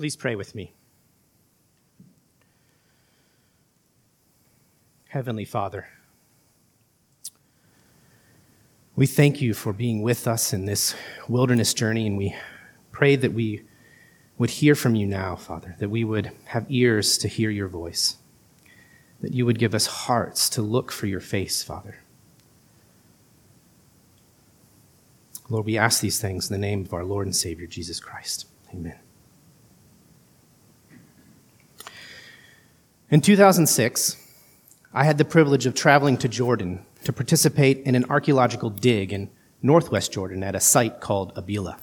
Please pray with me. Heavenly Father, we thank you for being with us in this wilderness journey, and we pray that we would hear from you now, Father, that we would have ears to hear your voice, that you would give us hearts to look for your face, Father. Lord, we ask these things in the name of our Lord and Savior, Jesus Christ. Amen. In 2006, I had the privilege of traveling to Jordan to participate in an archaeological dig in northwest Jordan at a site called Abila.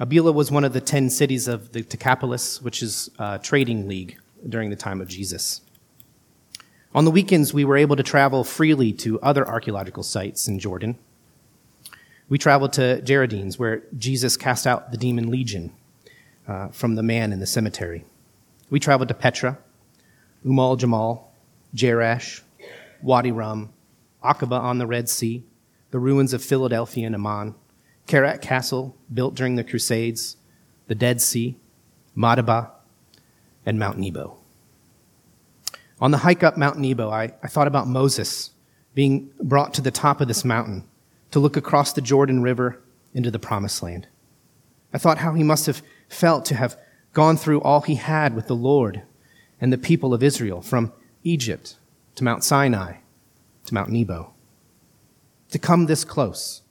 Abila was one of the 10 cities of the Decapolis, which is a trading league during the time of Jesus. On the weekends, we were able to travel freely to other archaeological sites in Jordan. We traveled to Gerasenes, where Jesus cast out the demon legion uh, from the man in the cemetery. We traveled to Petra, Umm al Jamal, Jerash, Wadi Rum, Aqaba on the Red Sea, the ruins of Philadelphia and Amman, Karak Castle, built during the Crusades, the Dead Sea, Madaba, and Mount Nebo. On the hike up Mount Nebo, I, I thought about Moses being brought to the top of this mountain to look across the Jordan River into the Promised Land. I thought how he must have felt to have gone through all he had with the Lord and the people of Israel from Egypt to Mount Sinai to Mount Nebo. To come this close,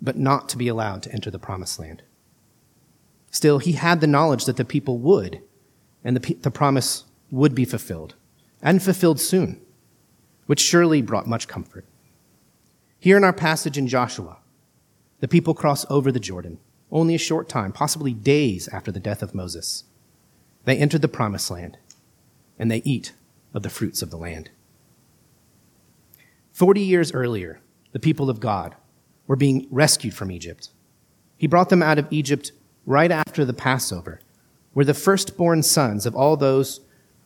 but not to be allowed to enter the promised land. Still, he had the knowledge that the people would, and the, the promise would be fulfilled, and fulfilled soon, which surely brought much comfort. Here in our passage in Joshua, the people cross over the Jordan only a short time, possibly days after the death of Moses. They enter the promised land, and they eat of the fruits of the land. Forty years earlier, the people of God were being rescued from Egypt. He brought them out of Egypt right after the Passover, where the firstborn sons of all those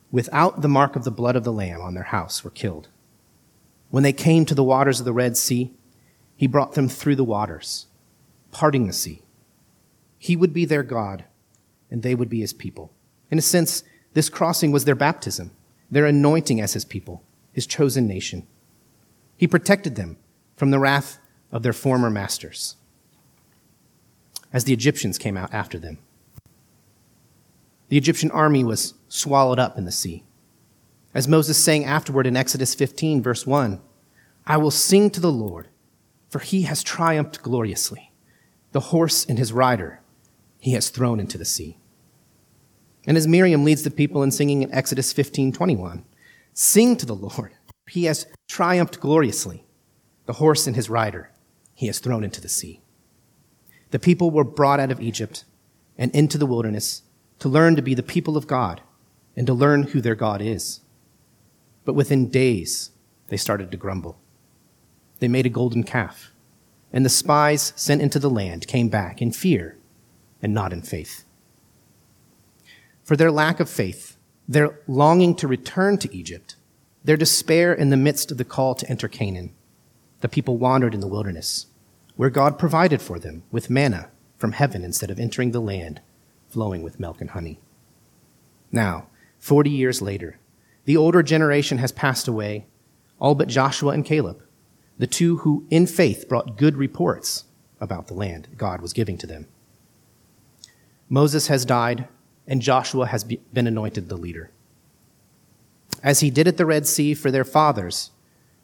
without the mark of the blood of the Lamb on their house were killed. When they came to the waters of the Red Sea, he brought them through the waters, parting the sea. He would be their God, and they would be his people. In a sense, this crossing was their baptism, their anointing as his people, his chosen nation. He protected them from the wrath of their former masters as the Egyptians came out after them. The Egyptian army was swallowed up in the sea. As Moses sang afterward in Exodus 15, verse 1, I will sing to the Lord, for he has triumphed gloriously. The horse and his rider he has thrown into the sea. And as Miriam leads the people in singing in Exodus 15, 21, sing to the Lord, he has triumphed gloriously the horse and his rider he has thrown into the sea. The people were brought out of Egypt and into the wilderness to learn to be the people of God and to learn who their God is. But within days, they started to grumble. They made a golden calf, and the spies sent into the land came back in fear and not in faith. For their lack of faith, their longing to return to Egypt, their despair in the midst of the call to enter Canaan, the people wandered in the wilderness, where God provided for them with manna from heaven instead of entering the land flowing with milk and honey. Now, 40 years later, the older generation has passed away, all but Joshua and Caleb, the two who in faith brought good reports about the land God was giving to them. Moses has died, and Joshua has been anointed the leader. As he did at the Red Sea for their fathers,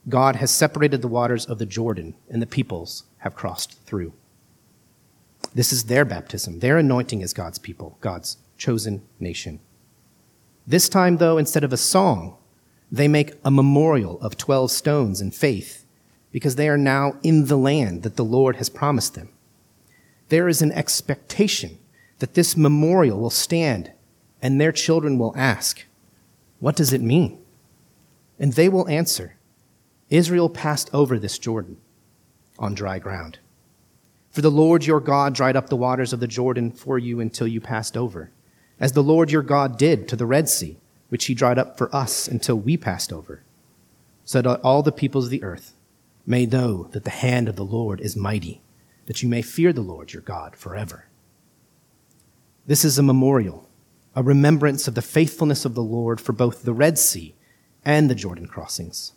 God has separated the waters of the Jordan, and the peoples have crossed through. This is their baptism, their anointing as God's people, God's chosen nation. This time, though, instead of a song, they make a memorial of 12 stones in faith because they are now in the land that the Lord has promised them. There is an expectation that this memorial will stand and their children will ask, What does it mean? And they will answer, Israel passed over this Jordan on dry ground. For the Lord your God dried up the waters of the Jordan for you until you passed over, as the Lord your God did to the Red Sea, which he dried up for us until we passed over, so that all the peoples of the earth may know that the hand of the Lord is mighty, that you may fear the Lord your God forever. This is a memorial, a remembrance of the faithfulness of the Lord for both the Red Sea and the Jordan crossings,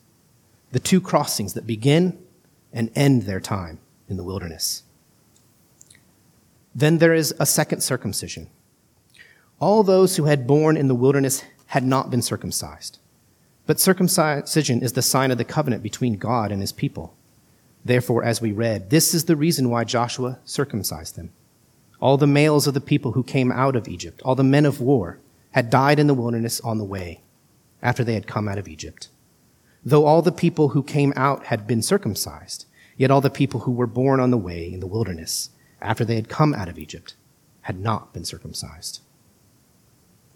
the two crossings that begin and end their time in the wilderness. Then there is a second circumcision. All those who had born in the wilderness had not been circumcised. But circumcision is the sign of the covenant between God and his people. Therefore, as we read, this is the reason why Joshua circumcised them. All the males of the people who came out of Egypt, all the men of war, had died in the wilderness on the way after they had come out of Egypt. Though all the people who came out had been circumcised, yet all the people who were born on the way in the wilderness after they had come out of Egypt had not been circumcised.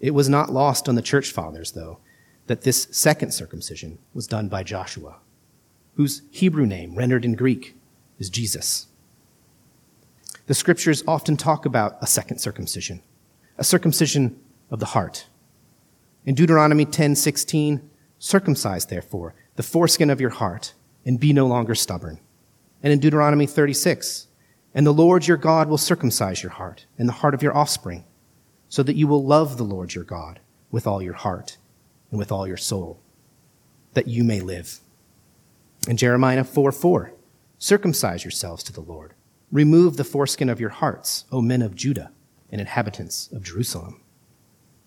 It was not lost on the church fathers, though, that this second circumcision was done by Joshua, whose Hebrew name, rendered in Greek, is Jesus. The scriptures often talk about a second circumcision, a circumcision of the heart. In Deuteronomy 10:16, circumcise therefore the foreskin of your heart and be no longer stubborn. And in Deuteronomy 36, and the Lord your God will circumcise your heart and the heart of your offspring, so that you will love the Lord your God with all your heart and with all your soul, that you may live. In Jeremiah 4 4, circumcise yourselves to the Lord. Remove the foreskin of your hearts, O men of Judah and inhabitants of Jerusalem.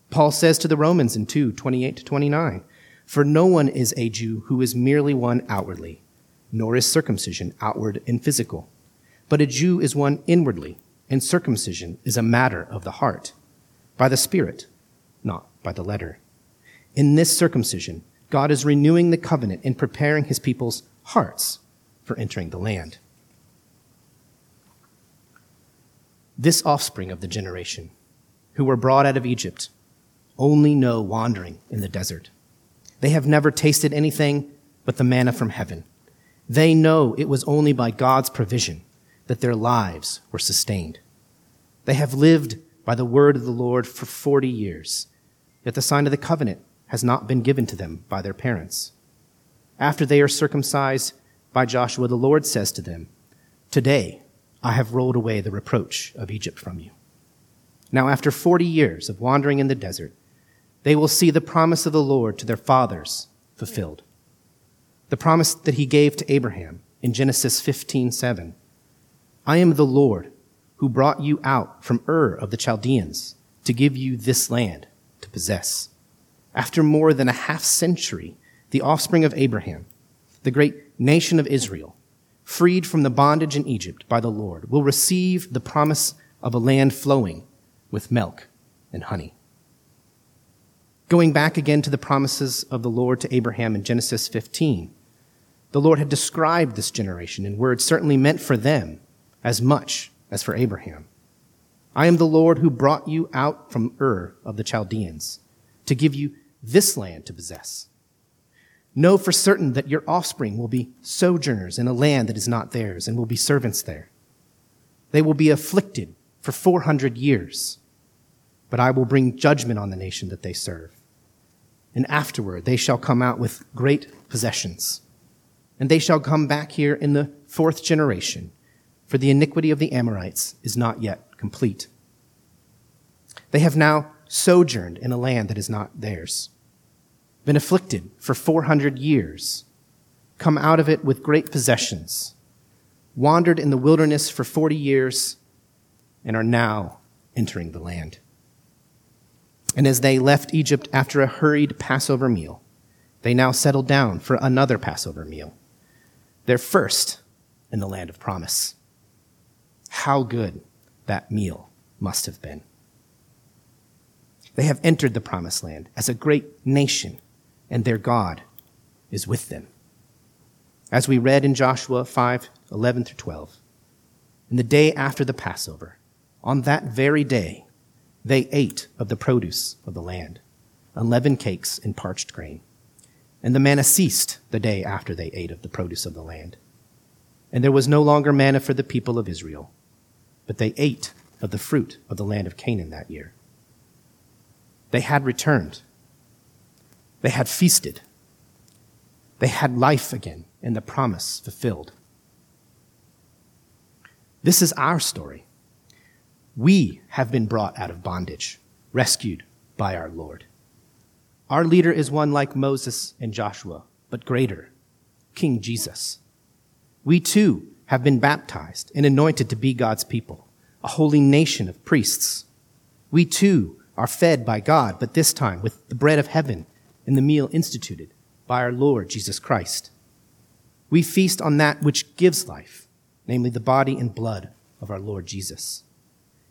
Paul says to the Romans in 2 28 to 29, For no one is a Jew who is merely one outwardly, nor is circumcision outward and physical but a Jew is one inwardly, and circumcision is a matter of the heart, by the Spirit, not by the letter. In this circumcision, God is renewing the covenant and preparing his people's hearts for entering the land. This offspring of the generation, who were brought out of Egypt, only know wandering in the desert. They have never tasted anything but the manna from heaven. They know it was only by God's provision that their lives were sustained. They have lived by the word of the Lord for 40 years, yet the sign of the covenant has not been given to them by their parents. After they are circumcised by Joshua, the Lord says to them, Today I have rolled away the reproach of Egypt from you. Now, after 40 years of wandering in the desert, they will see the promise of the Lord to their fathers fulfilled. The promise that he gave to Abraham in Genesis 15 7 I am the Lord who brought you out from Ur of the Chaldeans to give you this land to possess. After more than a half century, the offspring of Abraham, the great nation of Israel, freed from the bondage in Egypt by the Lord, will receive the promise of a land flowing with milk and honey. Going back again to the promises of the Lord to Abraham in Genesis 15, the Lord had described this generation in words certainly meant for them as much as for Abraham. I am the Lord who brought you out from Ur of the Chaldeans to give you this land to possess. Know for certain that your offspring will be sojourners in a land that is not theirs and will be servants there. They will be afflicted for 400 years, but I will bring judgment on the nation that they serve. And afterward they shall come out with great possessions. And they shall come back here in the fourth generation for the iniquity of the Amorites is not yet complete. They have now sojourned in a land that is not theirs, been afflicted for 400 years, come out of it with great possessions, wandered in the wilderness for 40 years, and are now entering the land. And as they left Egypt after a hurried Passover meal, they now settled down for another Passover meal, their first in the land of promise how good that meal must have been. They have entered the promised land as a great nation, and their God is with them. As we read in Joshua 5 11 through 12, in the day after the Passover, on that very day, they ate of the produce of the land, unleavened cakes and parched grain. And the manna ceased the day after they ate of the produce of the land. And there was no longer manna for the people of Israel but they ate of the fruit of the land of Canaan that year. They had returned. They had feasted. They had life again and the promise fulfilled. This is our story. We have been brought out of bondage, rescued by our Lord. Our leader is one like Moses and Joshua, but greater, King Jesus. We too have been baptized and anointed to be God's people, a holy nation of priests. We too are fed by God, but this time with the bread of heaven and the meal instituted by our Lord Jesus Christ. We feast on that which gives life, namely the body and blood of our Lord Jesus.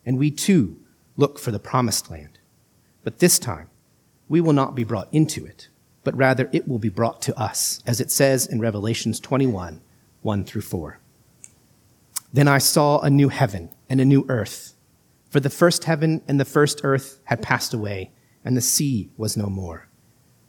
And we too look for the promised land. But this time, we will not be brought into it, but rather it will be brought to us, as it says in Revelations 21 1 through 4. Then I saw a new heaven and a new earth, for the first heaven and the first earth had passed away, and the sea was no more.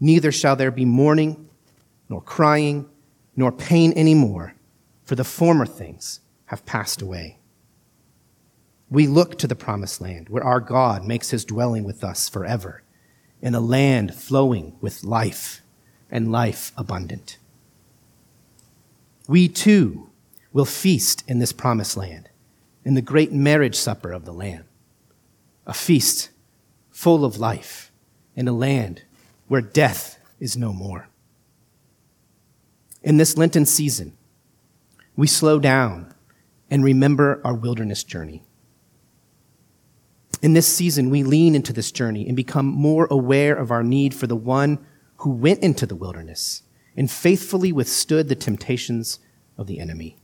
Neither shall there be mourning, nor crying, nor pain any more, for the former things have passed away. We look to the promised land where our God makes his dwelling with us forever, in a land flowing with life and life abundant. We too will feast in this promised land, in the great marriage supper of the Lamb, a feast full of life in a land where death is no more. In this Lenten season, we slow down and remember our wilderness journey. In this season, we lean into this journey and become more aware of our need for the one who went into the wilderness and faithfully withstood the temptations of the enemy.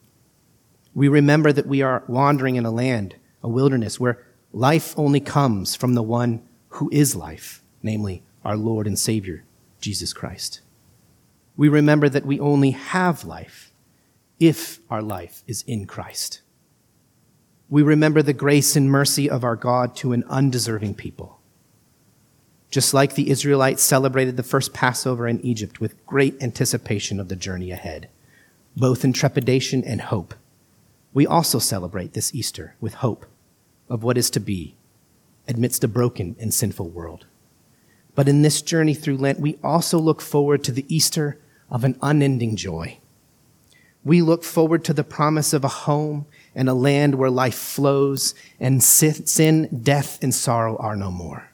We remember that we are wandering in a land, a wilderness, where life only comes from the one who is life, namely our Lord and Savior, Jesus Christ. We remember that we only have life if our life is in Christ we remember the grace and mercy of our God to an undeserving people. Just like the Israelites celebrated the first Passover in Egypt with great anticipation of the journey ahead, both in trepidation and hope, we also celebrate this Easter with hope of what is to be amidst a broken and sinful world. But in this journey through Lent, we also look forward to the Easter of an unending joy. We look forward to the promise of a home and a land where life flows and sin, death, and sorrow are no more.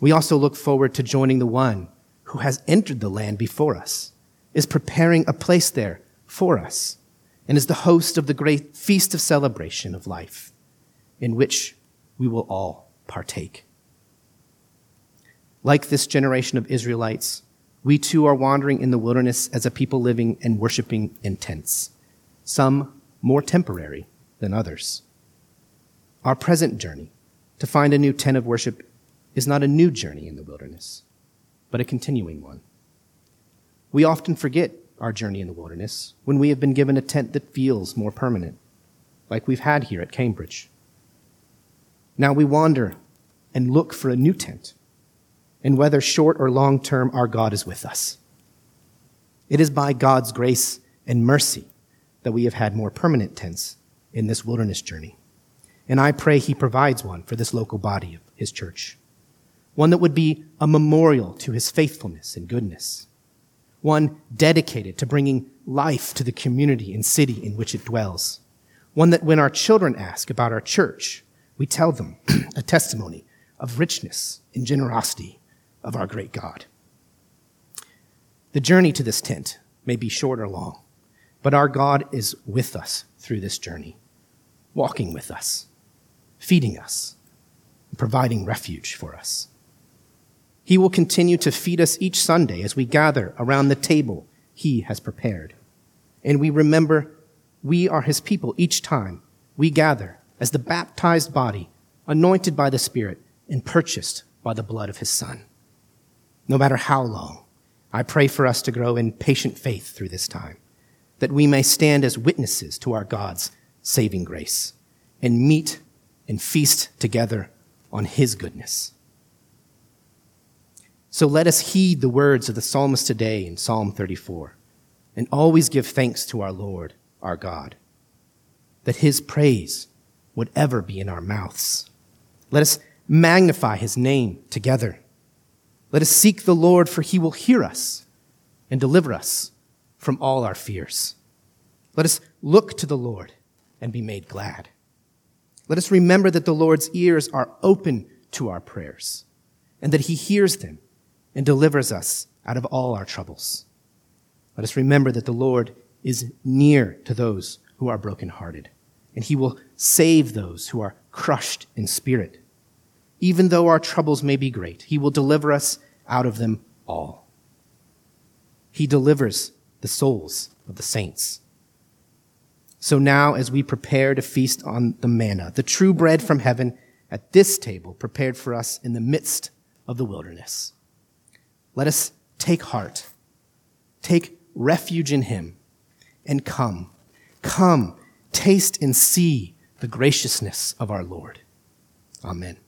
We also look forward to joining the one who has entered the land before us, is preparing a place there for us, and is the host of the great feast of celebration of life, in which we will all partake. Like this generation of Israelites, we too are wandering in the wilderness as a people living and worshiping in tents. Some more temporary than others. Our present journey to find a new tent of worship is not a new journey in the wilderness, but a continuing one. We often forget our journey in the wilderness when we have been given a tent that feels more permanent, like we've had here at Cambridge. Now we wander and look for a new tent, and whether short or long term, our God is with us. It is by God's grace and mercy that we have had more permanent tents in this wilderness journey. And I pray he provides one for this local body of his church. One that would be a memorial to his faithfulness and goodness. One dedicated to bringing life to the community and city in which it dwells. One that when our children ask about our church, we tell them a testimony of richness and generosity of our great God. The journey to this tent may be short or long. But our God is with us through this journey, walking with us, feeding us, and providing refuge for us. He will continue to feed us each Sunday as we gather around the table He has prepared. And we remember we are His people each time we gather as the baptized body, anointed by the Spirit and purchased by the blood of His Son. No matter how long, I pray for us to grow in patient faith through this time that we may stand as witnesses to our God's saving grace and meet and feast together on his goodness. So let us heed the words of the psalmist today in Psalm 34 and always give thanks to our Lord, our God, that his praise would ever be in our mouths. Let us magnify his name together. Let us seek the Lord, for he will hear us and deliver us from all our fears. Let us look to the Lord and be made glad. Let us remember that the Lord's ears are open to our prayers and that he hears them and delivers us out of all our troubles. Let us remember that the Lord is near to those who are brokenhearted, and he will save those who are crushed in spirit. Even though our troubles may be great, he will deliver us out of them all. He delivers the souls of the saints. So now, as we prepare to feast on the manna, the true bread from heaven, at this table prepared for us in the midst of the wilderness, let us take heart, take refuge in him, and come, come, taste and see the graciousness of our Lord. Amen.